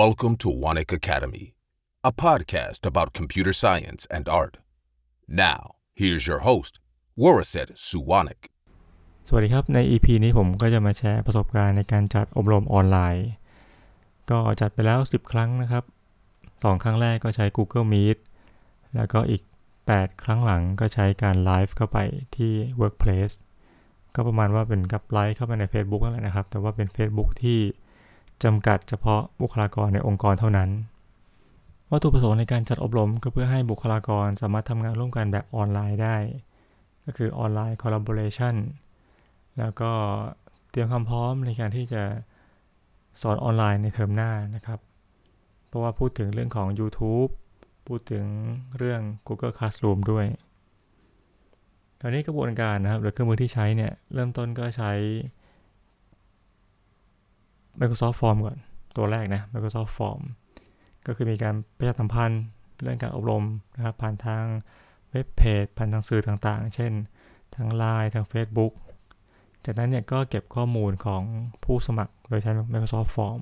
Welcome to Wanik Academy, a podcast about computer science and art. Now, here's your host, Waraset Suwanik. สวัสดีครับ ใน EP นี้ผมก็จะมาแชร์ประสบการณ์ในการจัดอบรมออนไลน์ ก็จัดไปแล้ว 10 ครั้งนะครับ 2 ครั้งแรกก็ใช้ Google Meet แล้วก็อีก 8 ครั้งหลังก็ใช้การไลฟ์เข้าไปที่ Workplace ก็ประมาณว่าเป็นกับไลฟ์เข้าไปใน Facebook นั่นแหละนะครับ แต่ว่าเป็น Facebook ที่ จำกัดเฉพาะบุคลากรในองค์กรเท่านั้น วัตถุประสงค์ในการจัดอบรมก็เพื่อให้บุคลากรสามารถทำงานร่วมกันแบบออนไลน์ได้ ก็คือออนไลน์ collaboration แล้วก็เตรียมความพร้อมในการที่จะสอนออนไลน์ในเทอมหน้านะครับ เพราะว่าพูดถึงเรื่องของ YouTube พูดถึงเรื่อง Google Classroom ด้วยตอนนี้กระบวนการนะครับหรือเครื่องมือที่ใช้เนี่ยเริ่มต้นก็ใช้ Microsoft Form ก่อน ตัวแรกนะ Microsoft Form ก็คือมีการประชาสัมพันธ์เรื่องการอบรมนะครับผ่านทางเว็บเพจผ่านทางสื่อต่างๆ เช่น ทาง Line ทาง Facebook จากนั้นเนี่ยก็เก็บข้อมูลของผู้สมัครโดยใช้ Microsoft Form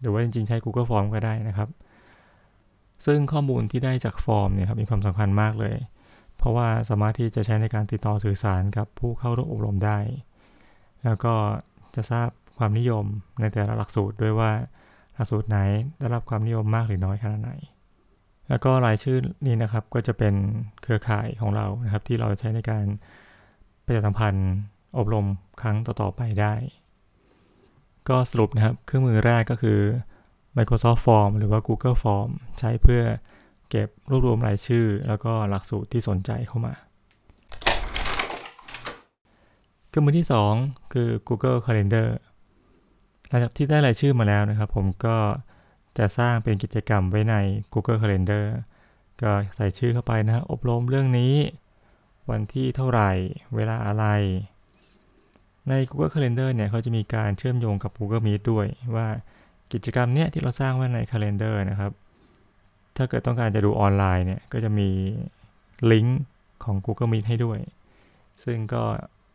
หรือว่าจริงๆ ใช้ Google Form ก็ได้นะครับ ซึ่งข้อมูลที่ได้จากฟอร์มเนี่ยครับมีความสำคัญมากเลย เพราะว่าสามารถที่จะใช้ในการติดต่อสื่อสารกับผู้เข้าร่วมอบรมได้ แล้วก็จะทราบ ความนิยมในแต่ละหลักสูตรด้วยว่าหลักสูตรไหนได้รับความนิยมมากหรือน้อยขนาดไหน แล้วก็รายชื่อนี้นะครับก็จะเป็นเครือข่ายของเรานะครับที่เราใช้ในการประชาสัมพันธ์อบรมครั้งต่อๆไปได้ ก็สรุปนะครับเครื่องมือแรกก็คือ Microsoft Form หรือว่า Google Form ใช้เพื่อเก็บรวบรวมรายชื่อ แล้วก็หลักสูตรที่สนใจเข้ามาเครื่องมือที่ 2 คือ Google Calendar หลังจากที่ได้รายชื่อมาแล้วนะครับ ผมก็จะสร้างเป็นกิจกรรมไว้ใน Google Calendar ก็ใส่ชื่อเข้าไปนะอบรมเรื่องนี้ วันที่เท่าไหร่ เวลาอะไร ใน Google Calendar เนี่ยเขาจะมีการเชื่อมโยงกับ Google Meet ด้วยว่ากิจกรรมเนี้ยที่เราสร้างไว้ใน Calendar นะครับ ถ้าเกิดต้องการจะดูออนไลน์เนี่ยก็จะมีลิงก์ของ Google Meet ให้ด้วย ซึ่งก็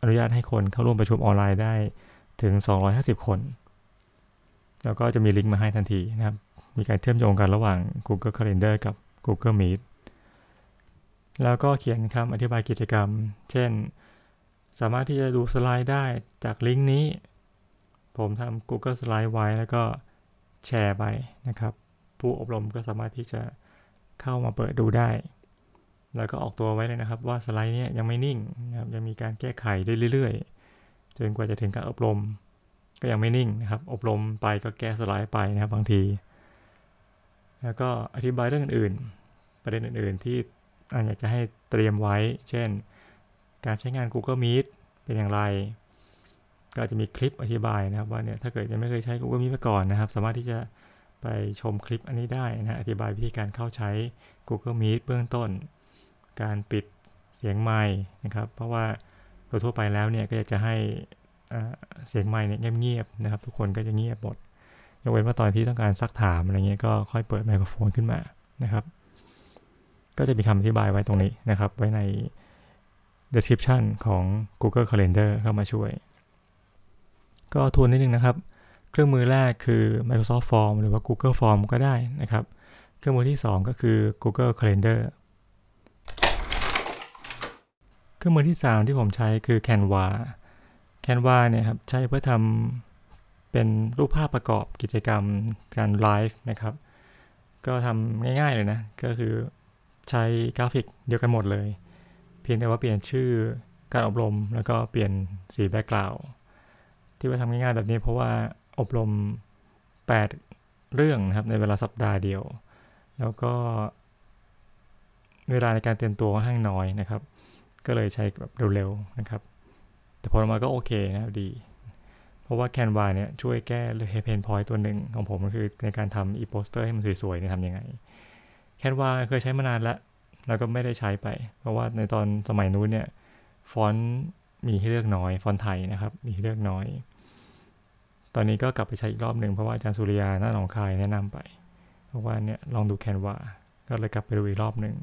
อนุญาตให้คนเข้าร่วมประชุมออนไลน์ได้ถึง 250 คน แล้วก็จะมีลิงก์มาให้ทันทีนะครับ มีการเชื่อมโยงกันระหว่าง Google Calendar กับ Google Meet แล้วก็เขียนคำอธิบายกิจกรรม เช่น สามารถที่จะดูสไลด์ได้จากลิงก์นี้ ผมทำ Google Slide ไว้แล้วก็แชร์ไปนะครับ ผู้อบรมก็สามารถที่จะเข้ามาเปิดดูได้ แล้วก็ออกตัวไว้เลยนะครับ ว่าสไลด์นี้ยังไม่นิ่งนะครับยังมีการแก้ไขได้เรื่อยๆ จนกว่าจะถึงการอบรม ก็ยังไม่นิ่งนะครับ อบรมไปก็แก้สไลด์ไปนะครับบางที แล้วก็อธิบายเรื่องอื่นประเด็นอื่นๆ ที่อาจอยากจะให้เตรียมไว้ เช่น การใช้งาน Google Meet เป็นอย่างไร ก็จะมีคลิปอธิบายนะครับว่าเนี่ยถ้าเกิดยังไม่เคยใช้ Google Meet มาก่อนนะครับ สามารถที่จะไปชมคลิปอันนี้ได้นะอธิบายวิธีการเข้าใช้ Google Meet เบื้องต้น การปิดเสียงไมค์นะครับ เพราะว่าโดยทั่วไปแล้วเนี่ยก็จะให้ เสียงไมค์เนี่ยเงียบๆนะครับ ทุกคนก็จะเงียบหมดยกเว้นว่าตอนที่ต้องการซักถามอะไรเงี้ยก็ค่อยเปิดไมโครโฟนขึ้นมานะครับ ก็จะมีคำอธิบายไว้ตรงนี้นะครับ ไว้ใน description ของ Google Calendar เข้ามาช่วย ก็ทวนนิดนึงนะครับ เครื่องมือแรกคือ Microsoft Form หรือว่า Google Form ก็ได้นะครับ เครื่องมือที่ 2 ก็คือ Google Calendar เครื่องมือที่ 3 ที่ผมใช้คือ Canva Canva เนี่ยครับใช้เพื่อทำเป็นรูปภาพประกอบกิจกรรมการไลฟ์นะครับ ก็ทำง่าย ๆเลยนะ ก็คือใช้กราฟิกเดียวกันหมดเลย เพียงแต่ว่าเปลี่ยนชื่อการอบรม แล้วก็เปลี่ยนสี background ที่ว่าทำง่ายๆแบบนี้เพราะว่าอบรม 8 เรื่องนะครับในเวลาสัปดาห์เดียว แล้วก็เวลาในการเตรียมตัวค่อนข้างน้อยนะครับ ก็เลยใช้แบบเร็วๆนะครับ แต่ผลออกมาก็โอเคนะครับดี เพราะว่า Canva เนี่ยช่วยแก้ pain point ตัวหนึ่งของผมก็คือในการทำ e-poster ให้มันสวยๆเนี่ยทำยังไง Canva เคยใช้มานานแล้วแล้วก็ไม่ได้ใช้ไป เพราะว่าในตอนสมัยนู้นเนี่ยฟอนต์มีให้เลือกน้อย ฟอนต์ไทยนะครับ มีให้เลือกน้อย ตอนนี้ก็กลับไปใช้อีกรอบหนึ่งเพราะว่าอาจารย์สุริยาหน้าหนองคายแนะนำไปเพราะว่าเนี่ยลองดู Canva ก็เลยกลับไปดูอีกรอบหนึ่ง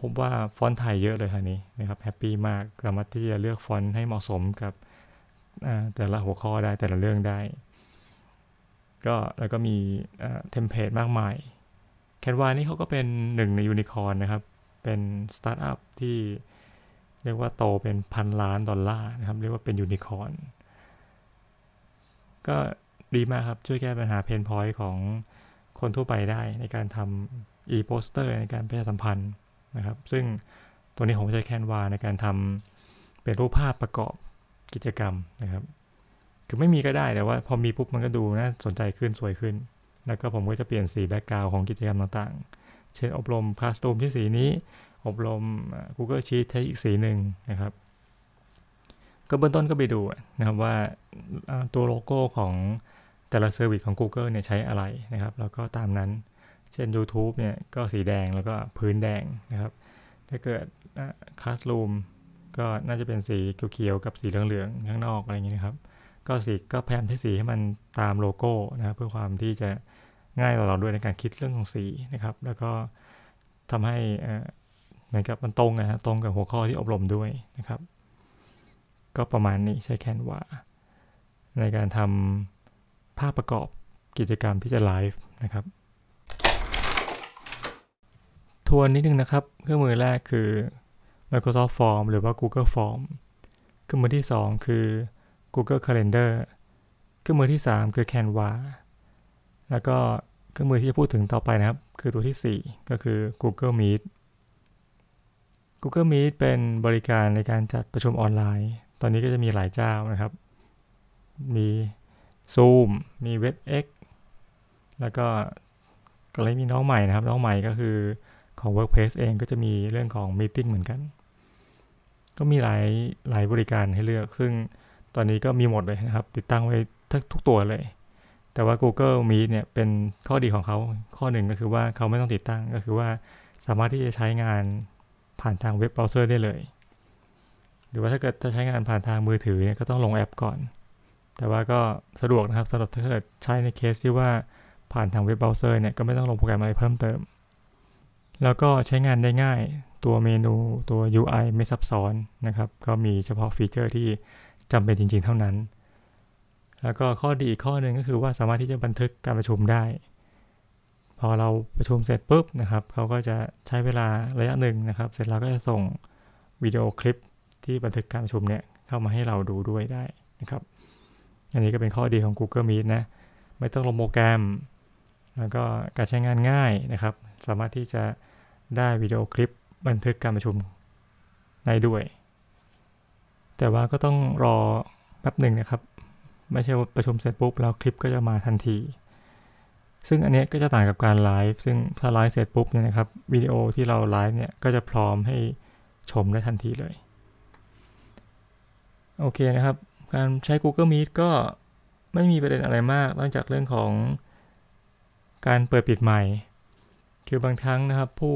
พบว่าฟอนต์ไทยเยอะเลยคราวนี้นะครับ happy มากสามารถที่จะเลือกฟอนต์ให้เหมาะสมกับแต่ละหัวข้อได้แต่ละเรื่องได้ ก็แล้วก็มีtemplate มากมาย Canva นี่เขาก็เป็นหนึ่งในยูนิคอร์นนะครับ เป็นสตาร์ทอัพที่เรียกว่าโตเป็นพันล้านดอลลาร์นะครับ เรียกว่าเป็นยูนิคอร์นก็ดีมากครับ ช่วยแก้ปัญหา pain point ของคนทั่วไปได้ในการทำ e-poster ในการประชาสัมพันธ์ นะครับ ซึ่งตัวนี้ผมใช้ Canva ในการทำเป็นรูปภาพประกอบกิจกรรมนะครับ คือไม่มีก็ได้แต่ว่าพอมีปุ๊บมันก็ดูน่าสนใจขึ้นสวยขึ้น แล้วก็ผมก็จะเปลี่ยนสี background ของกิจกรรมต่างๆ เช่นอบรม Classroom ที่สีนี้ อบรม Google Sheet ใช้อีกสีหนึ่งนะครับก็เบื้องต้นก็ไปดูนะครับว่าตัวโลโก้ของแต่ละ service ของ Google เนี่ยใช้อะไรนะครับ แล้วก็ตามนั้น เช่น YouTube เนี่ยก็สีแดงแล้วก็พื้นแดงนะครับ ถ้าเกิด Classroom ก็น่าจะเป็นสีเขียวๆกับสีเหลืองๆข้างนอกอะไรอย่างนี้นะครับ ก็สีก็พยายามใช้สีให้มันตามโลโก้นะครับ เพื่อความที่จะง่ายต่อเราด้วยในการคิดเรื่องของสีนะครับ แล้วก็ทำให้เหมือนกับมันตรงนะฮะตรงกับหัวข้อที่อบรมด้วยนะครับ ก็ประมาณนี้ใช้แคนวาในการทำภาพประกอบกิจกรรมที่จะไลฟ์นะครับ ทวนนิดนึงนะครับ เครื่องมือแรกคือ Microsoft Form หรือว่า Google Form เครื่องมือที่ 2 คือ Google Calendar เครื่องมือที่ 3 คือ Canva แล้วก็เครื่องมือที่จะพูดถึงต่อไปนะครับ คือตัวที่ 4 ก็คือ Google Meet Google Meet เป็นบริการในการจัดประชุมออนไลน์ ตอนนี้ก็จะมีหลายเจ้านะครับ มี Zoom มี WebEx แล้วก็ก็เลยมีน้องใหม่นะครับ น้องใหม่ก็คือ ของ Workplace เองก็จะมีเรื่องของ Meeting เหมือนกัน ก็มีหลายหลายบริการให้เลือก ซึ่งตอนนี้ก็มีหมดเลยนะครับ ติดตั้งไว้ทุกตัวเลย แต่ว่า Google Meet เนี่ยเป็นข้อดีของเขาข้อหนึ่งก็คือว่าเขาไม่ต้องติดตั้งก็คือว่าสามารถที่จะใช้งานผ่านทางเว็บเบราว์เซอร์ได้เลย หรือว่าถ้าเกิดจะใช้งานผ่านทางมือถือเนี่ยก็ต้องลงแอปก่อน แต่ว่าก็สะดวกนะครับสำหรับถ้าเกิดใช้ในเคสที่ว่าผ่านทาง web browser เนี่ยก็ไม่ต้องลงโปรแกรมอะไรเพิ่มเติม แล้วก็ใช้งานได้ง่ายตัวเมนูตัว UI ไม่ซับซ้อนนะครับ ก็มีเฉพาะ feature ที่จำเป็นจริง ๆ เท่านั้น แล้วก็ข้อดีอีกข้อหนึ่งก็คือว่าสามารถที่จะบันทึกการประชุมได้ พอเราประชุมเสร็จปุ๊บนะครับเขาก็จะใช้เวลาระยะหนึ่งนะครับ เสร็จแล้วก็จะส่งวิดีโอคลิปที่บันทึกการประชุมเนี่ยเข้ามาให้เราดูด้วยได้นะครับ อันนี้ก็เป็นข้อดีของ Google Meet นะ ไม่ต้องลงโปรแกรม แล้วก็การใช้งานง่ายนะครับ สามารถที่จะ ได้วิดีโอคลิปบันทึกการประชุมได้ด้วย แต่ว่าก็ต้องรอแป๊บหนึ่งนะครับ ไม่ใช่ว่าประชุมเสร็จปุ๊บแล้วคลิปก็จะมาทันที ซึ่งอันนี้ก็จะต่างกับการไลฟ์ซึ่งถ้าไลฟ์เสร็จปุ๊บเนี่ยนะครับวิดีโอที่เราไลฟ์เนี่ยก็จะพร้อมให้ชมได้ทันทีเลย โอเคนะครับ การใช้ Google Meet ก็ไม่มีประเด็นอะไรมากนอกจากเรื่องของการเปิดปิดใหม่ คือบางครั้งนะครับผู้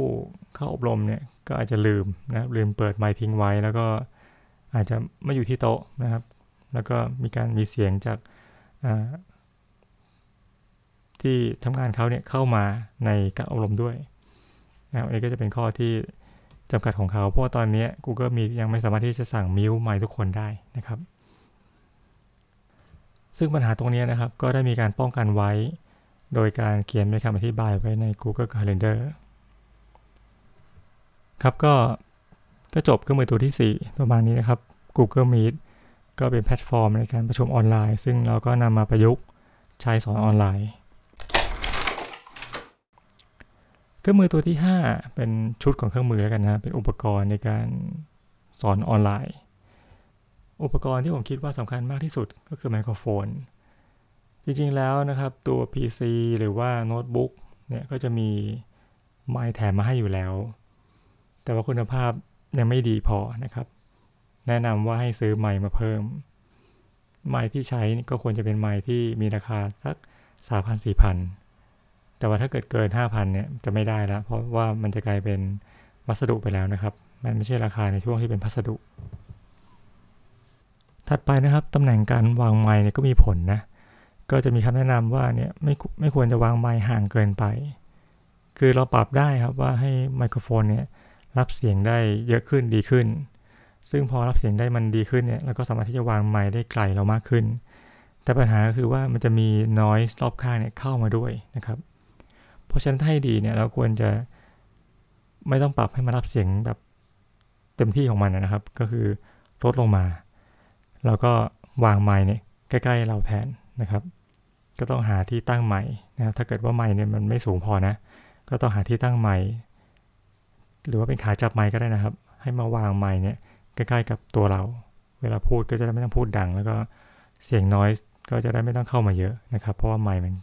เข้าอบรมเนี่ยก็อาจจะลืมนะลืมเปิดไมค์ทิ้งไว้ แล้วก็อาจจะไม่อยู่ที่โต๊ะนะครับ แล้วก็มีการมีเสียงจากที่ทำงานเขาเนี่ยเข้ามาในการอบรมด้วยนะอันนี้ก็จะเป็นข้อที่จำกัดของเขา เพราะว่าตอนนี้ Google Meet ยังไม่สามารถที่จะสั่งมิวไมค์ทุกคนได้นะครับ ซึ่งปัญหาตรงนี้นะครับก็ได้มีการป้องกันไว้ โดยการเขียนเป็นคำอธิบายไว้ใน Google Calendar ครับก็ก็จบเครื่องมือตัวที่ 4 ประมาณนี้นะครับ Google Meet ก็เป็นแพลตฟอร์มในการประชุมออนไลน์ ซึ่งเราก็นำมาประยุกต์ใช้สอนออนไลน์ เครื่องมือตัวที่ 5 เป็นชุดของเครื่องมือแล้วกันนะเป็นอุปกรณ์ในการสอนออนไลน์ อุปกรณ์ที่ผมคิดว่าสำคัญมากที่สุดก็คือไมโครโฟน จริงๆแล้วนะครับตัว PC หรือว่าโน้ตบุ๊กเนี่ยก็จะมีไมค์แถมมาให้อยู่แล้ว แต่ว่าคุณภาพยังไม่ดีพอนะครับ แนะนำว่าให้ซื้อไมค์มาเพิ่ม ไมค์ที่ใช้ก็ควรจะเป็นไมค์ที่มีราคาสักสามพันสี่พันแต่ว่าถ้าเกิดเกินห้าพันเนี่ยจะไม่ได้แล้ว เพราะว่ามันจะกลายเป็นวัสดุไปแล้วนะครับ มันไม่ใช่ราคาในช่วงที่เป็นพัสดุ ถัดไปนะครับตำแหน่งการวางไมค์เนี่ยก็มีผลนะ ก็จะมีคำแนะนำว่าเนี่ยไม่ไม่ควรจะวางไมค์ห่างเกินไป คือเราปรับได้ครับว่าให้ไมโครโฟนเนี่ยรับเสียงได้เยอะขึ้นดีขึ้น ซึ่งพอรับเสียงได้มันดีขึ้นเนี่ยเราก็สามารถที่จะวางไมค์ได้ไกลเรามากขึ้น แต่ปัญหาก็คือว่ามันจะมี noise รอบข้างเนี่ยเข้ามาด้วยนะครับ เพราะฉะนั้นถ้าให้ดีเนี่ยเราควรจะไม่ต้องปรับให้มันรับเสียงแบบเต็มที่ของมันนะครับ ก็คือลดลงมา แล้วก็วางไม้เนี่ยใกล้ ๆ เราแทน นะครับ ก็ต้องหาที่ตั้งไม้นะครับถ้าเกิดว่าไม้เนี่ยมันไม่สูงพอนะ ก็ต้องหาที่ตั้งไม้หรือว่าเป็นขาจับไม้ก็ได้นะครับ ให้มาวางไม้เนี่ยใกล้ๆกับตัวเรา เวลาพูดก็จะได้ไม่ต้องพูดดัง แล้วก็เสียงน้อยก็จะได้ไม่ต้องเข้ามาเยอะนะครับ เพราะว่าไม้มัน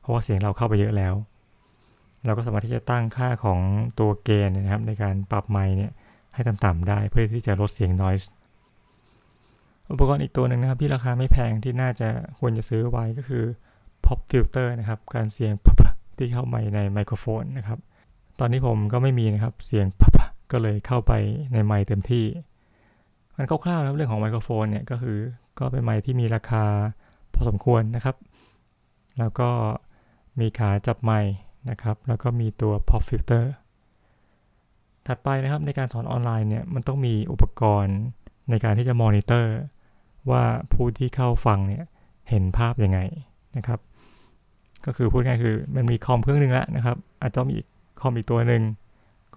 เพราะว่าเสียงเราเข้าไปเยอะแล้ว เราก็สามารถที่จะตั้งค่าของตัวเกณฑ์นะครับ ในการปรับไม้เนี่ยให้ต่ำๆได้เพื่อที่จะลดเสียง noise อุ อุปกรณ์อีกตัวหนึ่งนะครับที่ราคาไม่แพงที่น่าจะควรจะซื้อไว้ก็คือ pop filter นะครับ การเสียงพับที่เข้ามาในไมโครโฟนนะครับ ตอนนี้ผมก็ไม่มีนะครับเสียงพับก็เลยเข้าไปในไมค์เต็มที่ มันคร่าวๆนะเรื่องของไมโครโฟนเนี่ยก็คือก็เป็นไมค์ที่มีราคาพอสมควรนะครับ แล้วก็มีขาจับไมค์นะครับ แล้วก็มีตัว pop filter ถัดไปนะครับในการสอนออนไลน์เนี่ยมันต้องมีอุปกรณ์ในการที่จะมอนิเตอร์ ว่าผู้ที่เข้าฟังเนี่ยเห็นภาพยังไงนะครับ ก็คือพูดง่ายคือมันมีคอมเครื่องหนึ่งแล้วนะครับ อาจจะมีคอมอีกตัวหนึ่ง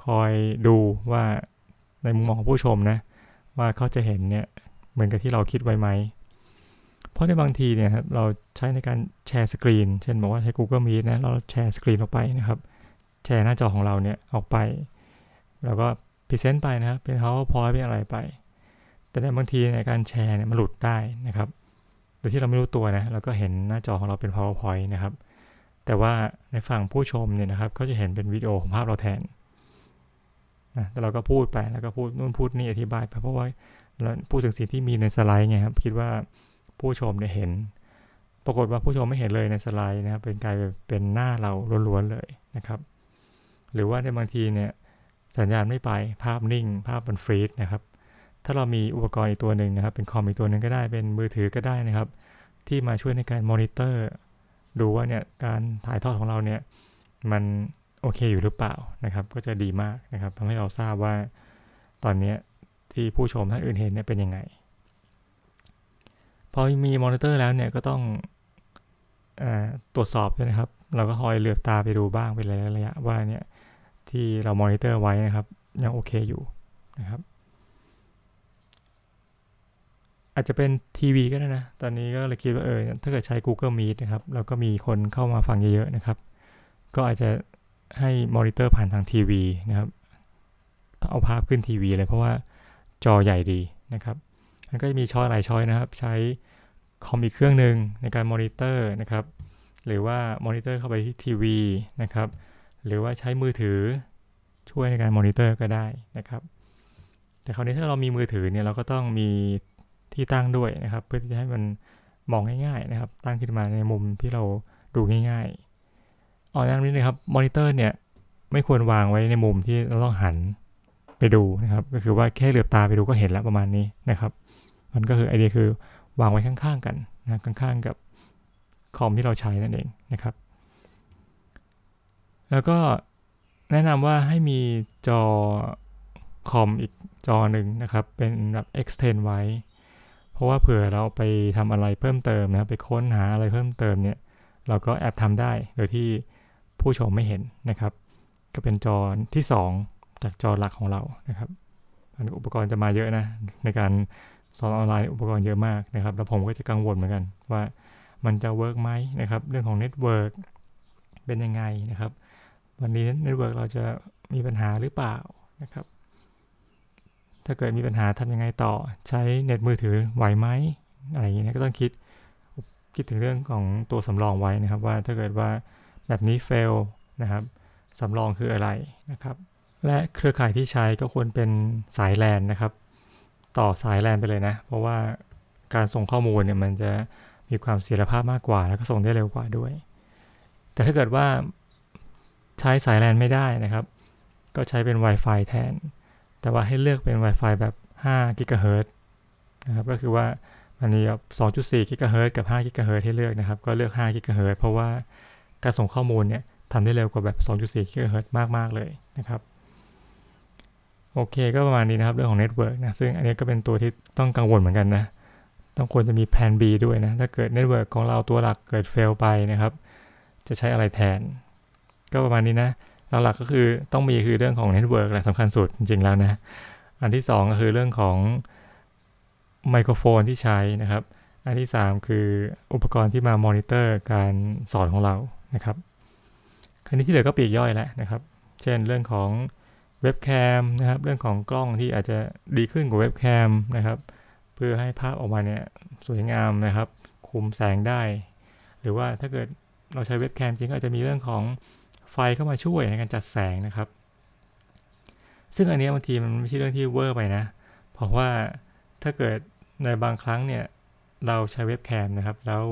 คอยดูว่าในมุมมองของผู้ชมนะว่าเขาจะเห็นเนี่ยเหมือนกับที่เราคิดไว้ไหม เพราะในบางทีเนี่ยครับเราใช้ในการ share screen เช่นบอกว่าใช้ Google Meet นะเราแชร์สกรีนออกไปนะครับ แชร์หน้าจอของเราเนี่ยออกไปเราก็พรีเซนต์ไปนะครับเป็น PowerPoint เป็นอะไรไป แต่ในบางทีในการแชร์เนี่ยมันหลุดได้นะครับโดยที่เราไม่รู้ตัวนะเราก็เห็นหน้าจอของเราเป็น PowerPoint นะครับ แต่ว่าในฝั่งผู้ชมเนี่ยนะครับก็จะเห็นเป็นวิดีโอของภาพเราแทนนะแต่เราก็พูดไปแล้วก็พูดนู่นพูดนี่อธิบายไปเพราะว่าเราพูดถึงสิ่งที่มีในสไลด์ไงครับคิดว่าผู้ชมเนี่ยเห็น ปรากฏว่าผู้ชมไม่เห็นเลยในสไลด์นะครับ เป็นกลายเป็นหน้าเราล้วนๆเลยนะครับ หรือว่าในบางทีเนี่ยสัญญาณไม่ไปภาพนิ่ง ภาพมันฟรีดนะครับ ถ้าเรามีอุปกรณ์อีกตัวหนึ่งนะครับ เป็นคอมอีกตัวหนึ่งก็ได้เป็นมือถือก็ได้นะครับ ที่มาช่วยในการมอนิเตอร์ดูว่าเนี่ยการถ่ายทอดของเราเนี่ยมันโอเคอยู่หรือเปล่านะครับ ก็จะดีมากนะครับทำให้เราทราบว่าตอนนี้ที่ผู้ชมท่านอื่นเห็นเนี่ยเป็นยังไง พอมีมอนิเตอร์แล้วเนี่ยก็ต้องตรวจสอบด้วยนะครับ เราก็คอยเหลือบตาไปดูบ้างเป็นระยะว่าเนี่ยที่เรามอนิเตอร์ไว้นะครับ ยังโอเคอยู่นะครับ อาจจะเป็นทีวีก็ได้นะ ตอนนี้ก็เลยคิดว่าเออถ้าเกิดใช้ Google Meet นะครับ แล้วก็มีคนเข้ามาฟังเยอะๆนะครับ ก็อาจจะให้มอนิเตอร์ผ่านทางทีวีนะครับ เอาภาพขึ้นทีวีเลยเพราะว่าจอใหญ่ดีนะครับ มันก็จะมี choice หลาย choice นะครับ ใช้คอมอีกเครื่องหนึ่งในการมอนิเตอร์นะครับ หรือว่ามอนิเตอร์เข้าไปที่ทีวีนะครับ หรือว่าใช้มือถือช่วยในการมอนิเตอร์ก็ได้นะครับ แต่คราวนี้ถ้าเรามีมือถือเนี่ยเราก็ต้องมี ที่ตั้งด้วยนะครับ เพื่อที่จะให้มันมองง่ายๆนะครับ ตั้งขึ้นมาในมุมที่เราดูง่ายๆอ๋ออย่างนี้นะครับมอนิเตอร์เนี่ยไม่ควรวางไว้ในมุมที่เราต้องหันไปดูนะครับ ก็คือว่าแค่เหลือบตาไปดูก็เห็นแล้วประมาณนี้นะครับ มันก็คือไอเดียคือวางไว้ข้างๆกันนะข้างๆกับคอมที่เราใช้นั่นเองนะครับ แล้วก็แนะนำว่าให้มีจอคอมอีกจอหนึ่งนะครับ เป็นแบบ extend ไว้ เพราะว่าเผื่อเราไปทำอะไรเพิ่มเติมนะไปค้นหาอะไรเพิ่มเติมเนี่ยเราก็แอบทำได้โดยที่ผู้ชมไม่เห็นนะครับ ก็เป็นจอที่ 2 จากจอหลักของเรานะครับอันอุปกรณ์จะมาเยอะนะในการสอนออนไลน์อุปกรณ์เยอะมากนะครับ แล้วผมก็จะกังวลเหมือนกันว่ามันจะ work ไหมนะครับ เรื่องของเน็ตเวิร์กเป็นยังไงนะครับ วันนี้เน็ตเวิร์กเราจะมีปัญหาหรือเปล่านะครับ ถ้าเกิดมีปัญหาทำยังไงต่อ ใช้เน็ตมือถือไหวไหมอะไรอย่างเงี้ยก็ต้องคิดคิดถึงเรื่องของตัวสำรองไว้นะครับ ว่าถ้าเกิดว่าแบบนี้ failนะครับสำรองคืออะไรนะครับ และเครือข่ายที่ใช้ก็ควรเป็นสายแลนนะครับ ต่อสายแลนไปเลยนะ เพราะว่าการส่งข้อมูลเนี่ยมันจะมีความเสถียรภาพมากกว่า แล้วก็ส่งได้เร็วกว่าด้วย แต่ถ้าเกิดว่าใช้สายแลนไม่ได้นะครับ ก็ใช้เป็น Wi-Fi แทน แต่ว่าให้เลือกเป็น Wi-Fi แบบ5 GHz นะครับ ก็คือว่ามันมีแบบ2.4 GHz กับ5 GHz ให้เลือกนะครับ ก็เลือก5 GHz เพราะว่าการส่งข้อมูลเนี่ยทำได้เร็วกว่าแบบ2.4 GHz มาก ๆ เลยนะครับ โอเค ก็ประมาณนี้นะครับ เรื่องของเน็ตเวิร์กนะ ซึ่งอันนี้ก็เป็นตัวที่ต้องกังวลเหมือนกันนะ ต้องควรจะมีแผน B ด้วยนะ ถ้าเกิดเน็ตเวิร์กของเราตัวหลักเกิด fail ไปนะครับ จะใช้อะไรแทน ก็ประมาณนี้นะ หลักๆก็คือต้องมีคือเรื่องของเน็ตเวิร์กแหละสำคัญสุดจริงๆแล้วนะ อันที่ 2 ก็คือเรื่องของไมโครโฟนที่ใช้นะครับ อันที่ 3 คืออุปกรณ์ที่มามอนิเตอร์การสอนของเรานะครับคราวนี้ที่เหลือก็ปลีกย่อยแล้วนะครับ เช่นเรื่องของเว็บแคมนะครับ เรื่องของกล้องที่อาจจะดีขึ้นกว่าเว็บแคมนะครับ เพื่อให้ภาพออกมาเนี่ยสวยงามนะครับ คุมแสงได้ หรือว่าถ้าเกิดเราใช้เว็บแคมจริงก็อาจจะมีเรื่องของ ไฟเข้ามาช่วยในการจัดแสงนะครับ ซึ่งอันนี้บางทีมันไม่ใช่เรื่องที่ over ไปนะ เพราะว่าถ้าเกิดในบางครั้งเนี่ยเราใช้เว็บแคมนะครับ แล้ว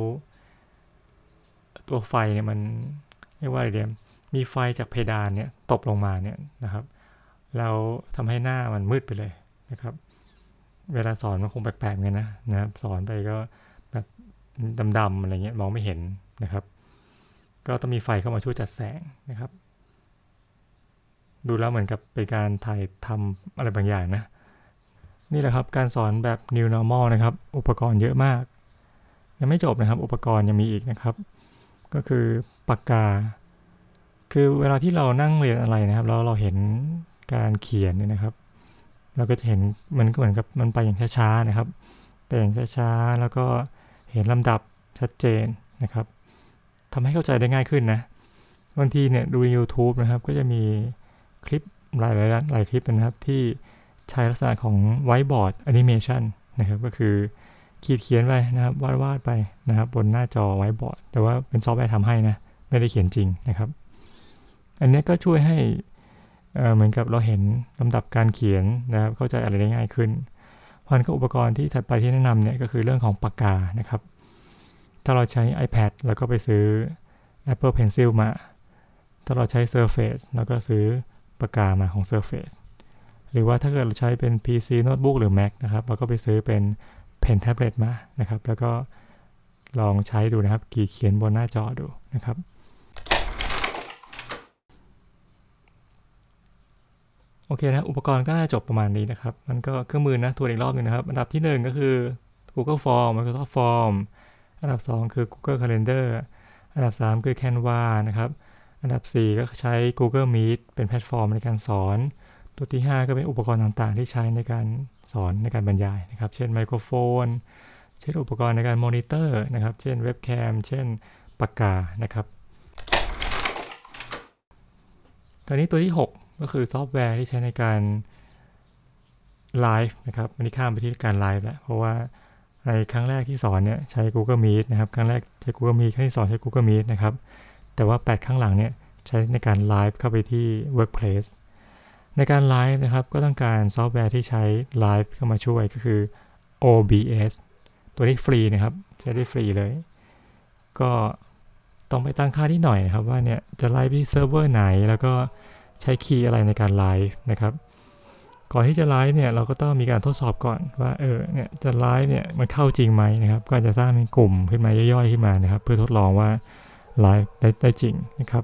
ตัวไฟเนี่ยมันเรียกว่าอะไรเดียมมีไฟจากเพดานเนี่ยตกลงมาเนี่ยนะครับ เราทำให้หน้ามันมืดไปเลยนะครับ เวลาสอนมันคงแปลกๆเงี้ยนะนะครับสอนไปก็แบบดำๆอะไรเงี้ยมองไม่เห็นนะครับ ก็ต้องมีไฟเข้ามาช่วยจัดแสงนะครับ ดูแล้วเหมือนกับเป็นการถ่ายทำอะไรบางอย่างนะ นี่แหละครับการสอนแบบ new normal นะครับ อุปกรณ์เยอะมาก ยังไม่จบนะครับ อุปกรณ์ยังมีอีกนะครับ ก็คือปากกา คือเวลาที่เรานั่งเรียนอะไรนะครับ แล้วเราเห็นการเขียนเนี่ยนะครับ เราก็จะเห็นมันก็เหมือนกับมันไปอย่างช้าๆนะครับไปอย่างช้าๆแล้วก็เห็นลำดับชัดเจนนะครับ ทำให้เข้าใจได้ง่ายขึ้นนะ บางทีเนี่ยดู YouTube นะครับ ก็จะมีคลิปหลายหลายหลายคลิปนะครับที่ใช้ลักษณะของ whiteboard animation นะครับ ก็คือขีดเขียนไปนะครับวาดวาดไปนะครับ บนหน้าจอไวท์บอร์ดแต่ว่าเป็นซอฟต์แวร์ทำให้นะ ไม่ได้เขียนจริงนะครับ อันนี้ก็ช่วยให้เหมือนกับเราเห็นลำดับการเขียนนะครับเข้าใจอะไรได้ง่ายขึ้นพันก็อุปกรณ์ที่ถัดไปที่แนะนำเนี่ยก็คือเรื่องของปากกานะครับ ถ้าเราใช้ iPad แล้วก็ไปซื้อ Apple Pencil มา ถ้าเราใช้ Surface แล้วก็ซื้อปากกามาของ Surface หรือว่าถ้าเกิดเราใช้เป็น PC Notebook หรือ Mac นะครับ เราก็ไปซื้อเป็น Pen Tablet มานะครับ แล้วก็ลองใช้ดูนะครับขีดเขียนบนหน้าจอดูนะครับโอเคนะ อุปกรณ์ก็น่าจบประมาณนี้นะครับ มันก็เครื่องมือนะทวนอีกรอบหนึ่งนะครับ อันดับที่ 1 ก็คือ Google Form Microsoft Form อันดับ 2 คือ Google Calendar อันดับ 3 คือ Canva นะครับ อันดับ 4 ก็ใช้ Google Meet เป็นแพลตฟอร์มในการสอน ตัวที่ 5 ก็เป็นอุปกรณ์ต่างๆ ที่ใช้ในการสอนในการบรรยายนะครับ เช่นไมโครโฟน เช่นอุปกรณ์ในการมอนิเตอร์นะครับ เช่นเว็บแคม เช่นปากกา นะครับคราวนี้ตัวที่ 6 ก็คือซอฟต์แวร์ที่ใช้ในการไลฟ์นะครับอันนี้ข้ามไปที่การไลฟ์แล้ว เพราะว่า ในครั้งแรกที่สอนเนี่ยใช้ Google Meet นะครับ ครั้งแรกใช้ Google Meet ครั้งที่สองใช้ Google Meet นะครับ แต่ว่า 8 ครั้งหลังเนี่ยใช้ในการไลฟ์เข้าไปที่ Workplace ในการไลฟ์นะครับก็ต้องการซอฟต์แวร์ที่ใช้ไลฟ์เข้ามาช่วยก็คือ OBS ตัวนี้ฟรีนะครับ ใช้ได้ฟรีเลย ก็ต้องไปตั้งค่าที่หน่อยนะครับ ว่าเนี่ยจะไลฟ์ที่เซิร์ฟเวอร์ไหน แล้วก็ใช้ key อะไรในการไลฟ์นะครับ ก่อนที่จะไลฟ์เนี่ยเราก็ต้องมีการทดสอบก่อนว่าเออเนี่ยจะไลฟ์เนี่ยมันเข้าจริงไหมนะครับก็จะสร้างเป็นกลุ่มขึ้นมาย่อยๆขึ้นมานะครับ เพื่อทดลองว่าไลฟ์ได้ได้จริงนะครับ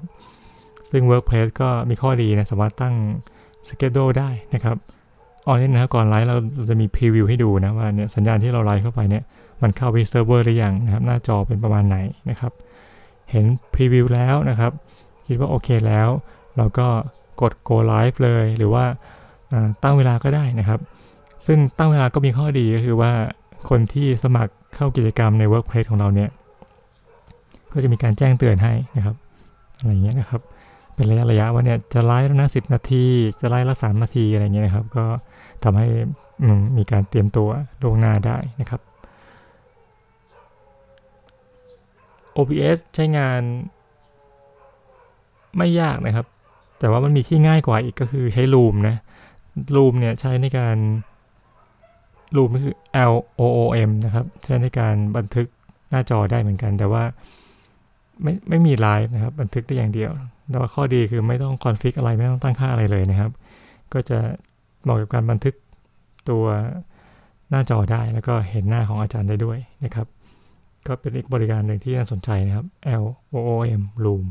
ซึ่ง Workplace ก็มีข้อดีนะสามารถตั้ง schedule ได้นะครับออนี่นะครับก่อนไลฟ์เราจะมี preview ให้ดูนะว่าเนี่ยสัญญาณที่เราไลฟ์เข้าไปเนี่ยมันเข้าไปเซิร์ฟเวอร์หรือยังนะครับ หน้าจอเป็นประมาณไหนนะครับ เห็นพรีวิวแล้วนะครับ คิดว่าโอเคแล้ว เราก็กด go live เลยหรือว่า ตั้งเวลาก็ได้นะครับ ซึ่งตั้งเวลาก็มีข้อดีก็คือว่าคนที่สมัครเข้ากิจกรรมใน Workplace ของเราเนี่ย ก็จะมีการแจ้งเตือนให้นะครับ อะไรเงี้ยนะครับ เป็นระยะระยะว่าเนี่ยจะไลฟ์แล้วนะสินาที จะไลฟ์ละสามนาทีอะไรเงี้ยนะครับ ก็ทำให้มีการเตรียมตัวล่วงหน้าได้นะครับ OBS ใช้งานไม่ยากนะครับ แต่ว่ามันมีที่ง่ายกว่าอีกก็คือใช้ Loom นะ Loom เนี่ยใช้ในการ Loom ก็คือ L O O M นะครับ ใช้ในการบันทึกหน้าจอได้เหมือนกัน แต่ว่าไม่ไม่มีไลฟ์นะครับ บันทึกได้อย่างเดียว แต่ว่าข้อดีคือไม่ต้อง config อะไรไม่ต้องตั้งค่าอะไรเลยนะครับ ก็จะเหมาะกับการบันทึกตัวหน้าจอได้ แล้วก็เห็นหน้าของอาจารย์ได้ด้วยนะครับ ก็เป็นอีกบริการหนึ่งที่น่าสนใจนะครับ L O O M Loom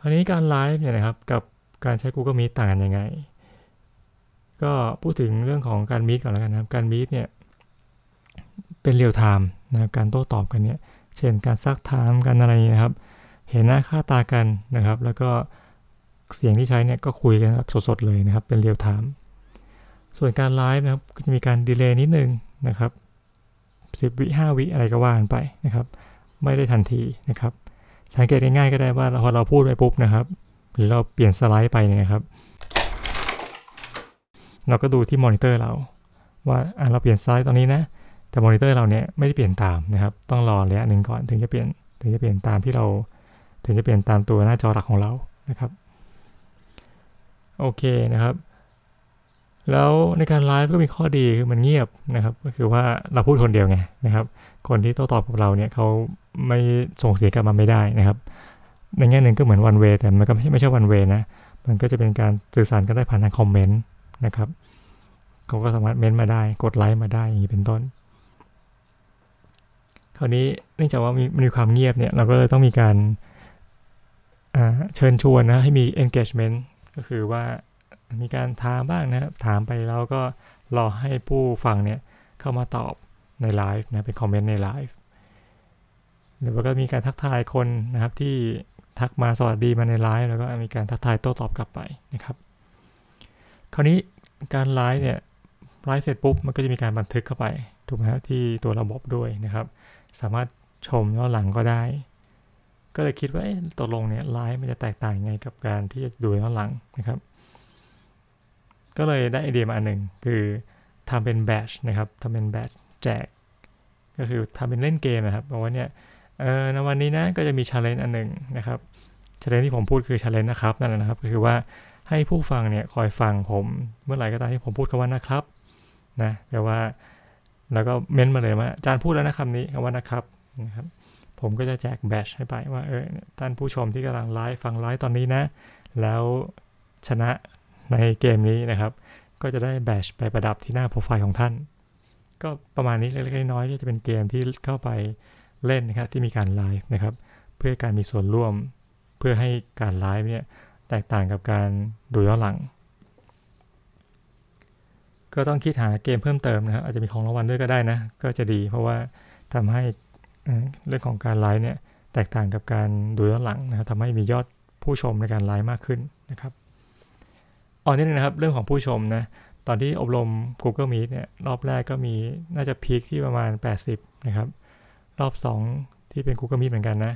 คราวนี้การไลฟ์เนี่ยนะครับกับการใช้ Google Meet ต่างกันยังไง ก็พูดถึงเรื่องของการมีดก่อนแล้วกันนะครับ การมีดเนี่ยเป็นเรียลไทม์นะการโต้ตอบกันเนี่ยเช่นการซักถามกันอะไรนะครับ เห็นหน้าค่าตากันนะครับ แล้วก็เสียงที่ใช้เนี่ยก็คุยกันแบบสดๆเลยนะครับ เป็น real time ส่วนการไลฟ์นะครับจะมีการ delay นิดนึงนะครับสิบวิห้าวิอะไรก็ว่ากันไปนะครับ ไม่ได้ทันทีนะครับ สังเกตง่ายๆก็ได้ว่าพอเราพูดไปปุ๊บนะครับ หรือเราเปลี่ยนสไลด์ไปเนี่ยนะครับ เราก็ดูที่มอนิเตอร์เรา ว่าเราเปลี่ยนสไลด์ตอนนี้นะ แต่มอนิเตอร์เราเนี่ยไม่ได้เปลี่ยนตามนะครับ ต้องรอระยะหนึ่งก่อนถึงจะเปลี่ยนถึงจะเปลี่ยนตามที่เรา ถึงจะเปลี่ยนตามตัวหน้าจอหลักของเรานะครับ โอเคนะครับ แล้วในการไลฟ์ก็มีข้อดีคือมันเงียบนะครับ ก็คือว่าเราพูดคนเดียวไงนะครับ คนที่โต้ตอบกับเราเนี่ยเขาไม่ส่งเสียงกลับมาไม่ได้นะครับ ในแง่หนึ่งก็เหมือนวันเวแต่มันก็ไม่ใช่ไม่ใช่วันเวนะ มันก็จะเป็นการสื่อสารกันได้ผ่านทางคอมเมนต์นะครับเขาก็สามารถเมนต์มาได้กดไลค์มาได้อย่างนี้เป็นต้น คราวนี้เนื่องจากว่ามีมีความเงียบเนี่ยเราก็เลยต้องมีการเชิญชวนนะให้มี engagement ก็คือว่า มีการถามบ้างนะถามไปแล้วก็รอให้ผู้ฟังเนี่ยเข้ามาตอบในไลฟ์นะเป็นคอมเมนต์ในไลฟ์หรือว่าก็มีการทักทายคนนะครับที่ทักมาสวัสดีมาในไลฟ์แล้วก็มีการทักทายโต้ตอบกลับไปนะครับ คราวนี้การไลฟ์เนี่ยไลฟ์เสร็จปุ๊บมันก็จะมีการบันทึกเข้าไปถูกไหมครับที่ตัวระบบด้วยนะครับ สามารถชมย้อนหลังก็ได้ ก็เลยคิดว่าตกลงเนี่ยไลฟ์มันจะแตกต่างไงกับการที่จะดูย้อนหลังนะครับ ก็เลยได้ไอเดียมาอันหนึ่งคือทำเป็นแบชนะครับทำเป็นแบชแจก ก็คือทำเป็นเล่นเกมนะครับบอกว่าเนี่ยเออในวันนี้นะก็จะมี challenge อันหนึ่งนะครับ challenge ที่ผมพูดคือ challenge นะครับนั่นแหละนะครับ ก็คือว่าให้ผู้ฟังเนี่ยคอยฟังผมเมื่อไหร่ก็ตามที่ผมพูดคำว่านะครับนะแปลว่า แล้วก็เม้นมาเลยว่าอาจารย์พูดแล้วนะคำนี้คำว่านะครับนะครับ ผมก็จะแจกแบชให้ไปว่าเออท่านผู้ชมที่กำลังไลฟ์ฟังไลฟ์ตอนนี้นะ แล้วชนะ ในเกมนี้นะครับ ก็จะได้แบชไปประดับที่หน้าโปรไฟล์ของท่าน ก็ประมาณนี้เล็กๆน้อยๆก็จะเป็นเกมที่เข้าไปเล่นนะครับที่มีการไลฟ์นะครับ เพื่อการมีส่วนร่วม เพื่อให้การไลฟ์เนี่ยแตกต่างกับการดูย้อนหลัง ก็ต้องคิดหาเกมเพิ่มเติมนะครับ อาจจะมีของรางวัลด้วยก็ได้นะ ก็จะดีเพราะว่าทำให้เรื่องของการไลฟ์เนี่ยแตกต่างกับการดูย้อนหลังนะครับทำให้มียอดผู้ชมในการไลฟ์มากขึ้นนะครับ อ๋อนี่นะครับ เรื่องของผู้ชมนะ ตอนที่อบรม Google Meet เนี่ย รอบแรกก็มีน่าจะพีคที่ประมาณ 80 นะครับ รอบ 2 ที่เป็น Google Meet เหมือนกันนะ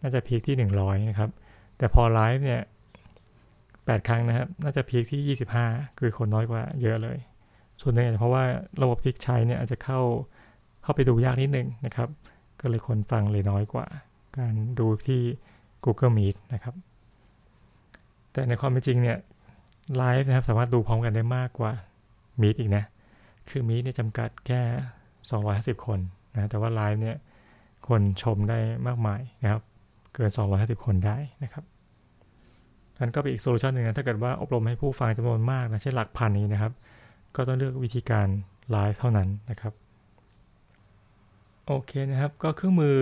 น่าจะพีคที่ 100 นะครับ แต่พอไลฟ์เนี่ย 8 ครั้งนะครับ น่าจะพีคที่ 25 คือคนน้อยกว่าเยอะเลย ส่วนหนึ่งเพราะว่าระบบที่ใช้เนี่ยอาจจะเข้าเข้าไปดูยากนิดนึงนะครับ ก็เลยคนฟังเลยน้อยกว่า การดูที่ Google Meet นะครับแต่ในความเป็นจริงเนี่ย ไลฟ์นะครับ สามารถดูพร้อมกันได้มากกว่า Meet อีกนะ คือ Meet เนี่ยจำกัดแค่ 250 คนนะแต่ว่าไลฟ์เนี่ยคนชมได้มากมายนะครับ เกิน 250 คนได้นะครับนั่นก็เป็นอีก solution หนึ่งนะถ้าเกิดว่าอบรมให้ผู้ฟังจำนวนมากนะเช่นหลักพันนี้นะครับ ก็ต้องเลือกวิธีการไลฟ์เท่านั้นนะครับโอเคนะครับ ก็เครื่องมือ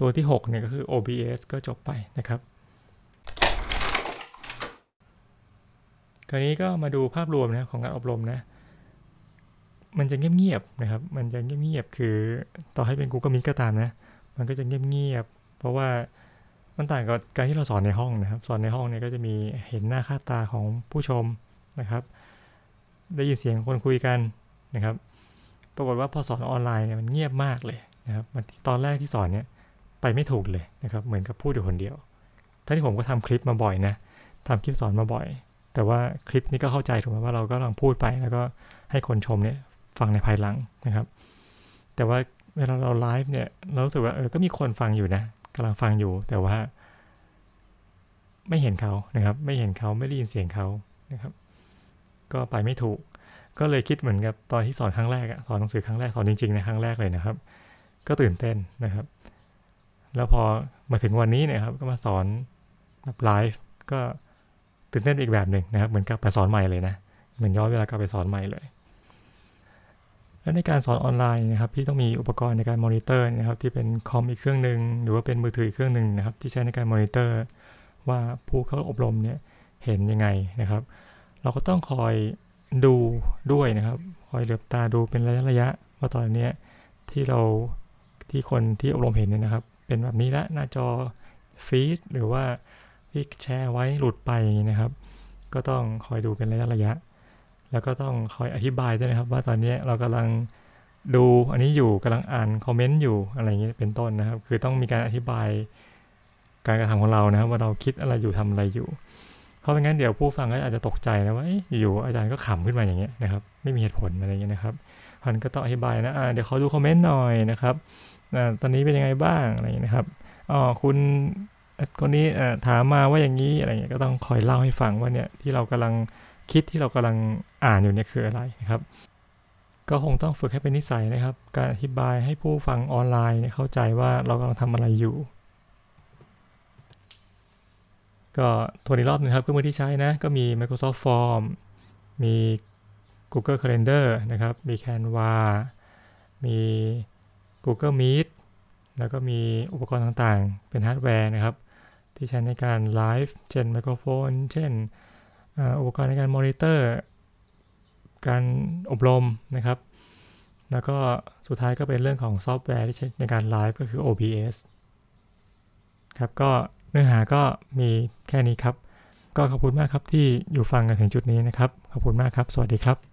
ตัวที่ 6 เนี่ยก็คือ OBS ก็จบไปนะครับ คราวนี้ก็มาดูภาพรวมนะของการอบรมนะมันจะเงียบๆนะครับ มันจะเงียบๆคือต่อให้เป็น Google Meet ก็ตามนะ มันก็จะเงียบๆเพราะว่ามันต่างกับการที่เราสอนในห้องนะครับ สอนในห้องเนี่ยก็จะมีเห็นหน้าค่าตาของผู้ชมนะครับ ได้ยินเสียงคนคุยกันนะครับ ปรากฏว่าพอสอนออนไลน์เนี่ยมันเงียบมากเลยนะครับมันตอนแรกที่สอนเนี่ยไปไม่ถูกเลยนะครับ เหมือนกับพูดอยู่คนเดียวทั้งที่ผมก็ทำคลิปมาบ่อยนะทำคลิปสอนมาบ่อย แต่ว่าคลิปนี้ก็เข้าใจถูกไหมว่าเราก็กำลังพูดไป แล้วก็ให้คนชมเนี่ยฟังในภายหลังนะครับ แต่ว่าเวลาเราไลฟ์เนี่ยเรารู้สึกว่าเออก็มีคนฟังอยู่นะกำลังฟังอยู่ แต่ว่า ไม่เห็นเขานะครับ ไม่เห็นเขาไม่ได้ยินเสียงเขานะครับ ก็ไปไม่ถูก ก็เลยคิดเหมือนกับตอนที่สอนครั้งแรกอะสอนหนังสือครั้งแรกสอนจริงๆในครั้งแรกเลยนะครับ ก็ตื่นเต้นนะครับ แล้วพอมาถึงวันนี้เนี่ยนะครับ ก็มาสอนแบบไลฟ์ก็ ตื่นเต้นอีกแบบหนึ่งนะครับเหมือนกับไปสอนใหม่เลยนะเหมือนย้อนเวลากลับไปสอนใหม่เลย และในการสอนออนไลน์นะครับพี่ต้องมีอุปกรณ์ในการมอนิเตอร์นะครับที่เป็นคอมอีกเครื่องหนึ่งหรือว่าเป็นมือถืออีกเครื่องหนึ่งนะครับที่ใช้ในการมอนิเตอร์ ว่าผู้เข้าอบรมเนี่ยเห็นยังไงนะครับ เราก็ต้องคอยดูด้วยนะครับ คอยเหลือบตาดูเป็นระยะระยะว่าตอนนี้ที่เราที่คนที่อบรมเห็นเนี่ยนะครับ เป็นแบบนี้ละหน้าจอฟีดหรือว่า ที่แชร์ไว้หลุดไปอย่างนี้นะครับ ก็ต้องคอยดูเป็นระยะระยะ แล้วก็ต้องคอยอธิบายด้วยนะครับ ว่าตอนนี้เรากำลังดูอันนี้อยู่กำลังอ่านคอมเมนต์อยู่อะไรอย่างนี้เป็นต้นนะครับ คือต้องมีการอธิบายการกระทำของเรานะครับ ว่าเราคิดอะไรอยู่ทำอะไรอยู่ เพราะไม่งั้นเดี๋ยวผู้ฟังก็อาจจะตกใจนะว่าอยู่อาจารย์ก็ขำขึ้นมาอย่างเงี้ยนะครับ ไม่มีเหตุผลอะไรอย่างเงี้ยนะครับพันก็ต้องอธิบายนะะเดี๋ยวขอดูคอมเมนต์หน่อยนะครับตอนนี้เป็นยังไงบ้างอะไรอย่างเงี้ยนะครับอ๋อคุณ คนนี้ถามมาว่าอย่างนี้อะไรเงี้ยก็ต้องคอยเล่าให้ฟังว่าเนี่ยที่เรากำลังคิดที่เรากำลังอ่านอยู่เนี่ยคืออะไรนะครับ ก็คงต้องฝึกให้เป็นนิสัยนะครับ การอธิบายให้ผู้ฟังออนไลน์เข้าใจว่าเรากำลังทำอะไรอยู่ ก็ทวนอีกรอบนึงครับเครื่องมือที่ใช้นะก็มี Microsoft Form มี Google Calendar นะครับ มี Canva มี Google Meet แล้วก็มีอุปกรณ์ต่างๆ เป็นฮาร์ดแวร์นะครับ ที่ใช้ในการไลฟ์เช่นไมโครโฟน เช่นอุปกรณ์ในการมอนิเตอร์ การอบรมนะครับ แล้วก็สุดท้ายก็เป็นเรื่องของซอฟต์แวร์ที่ใช้ในการไลฟ์ก็คือ OBS ครับก็เนื้อหาก็มีแค่นี้ครับ ก็ขอบคุณมากครับที่อยู่ฟังกันถึงจุดนี้นะครับ ขอบคุณมากครับ สวัสดีครับ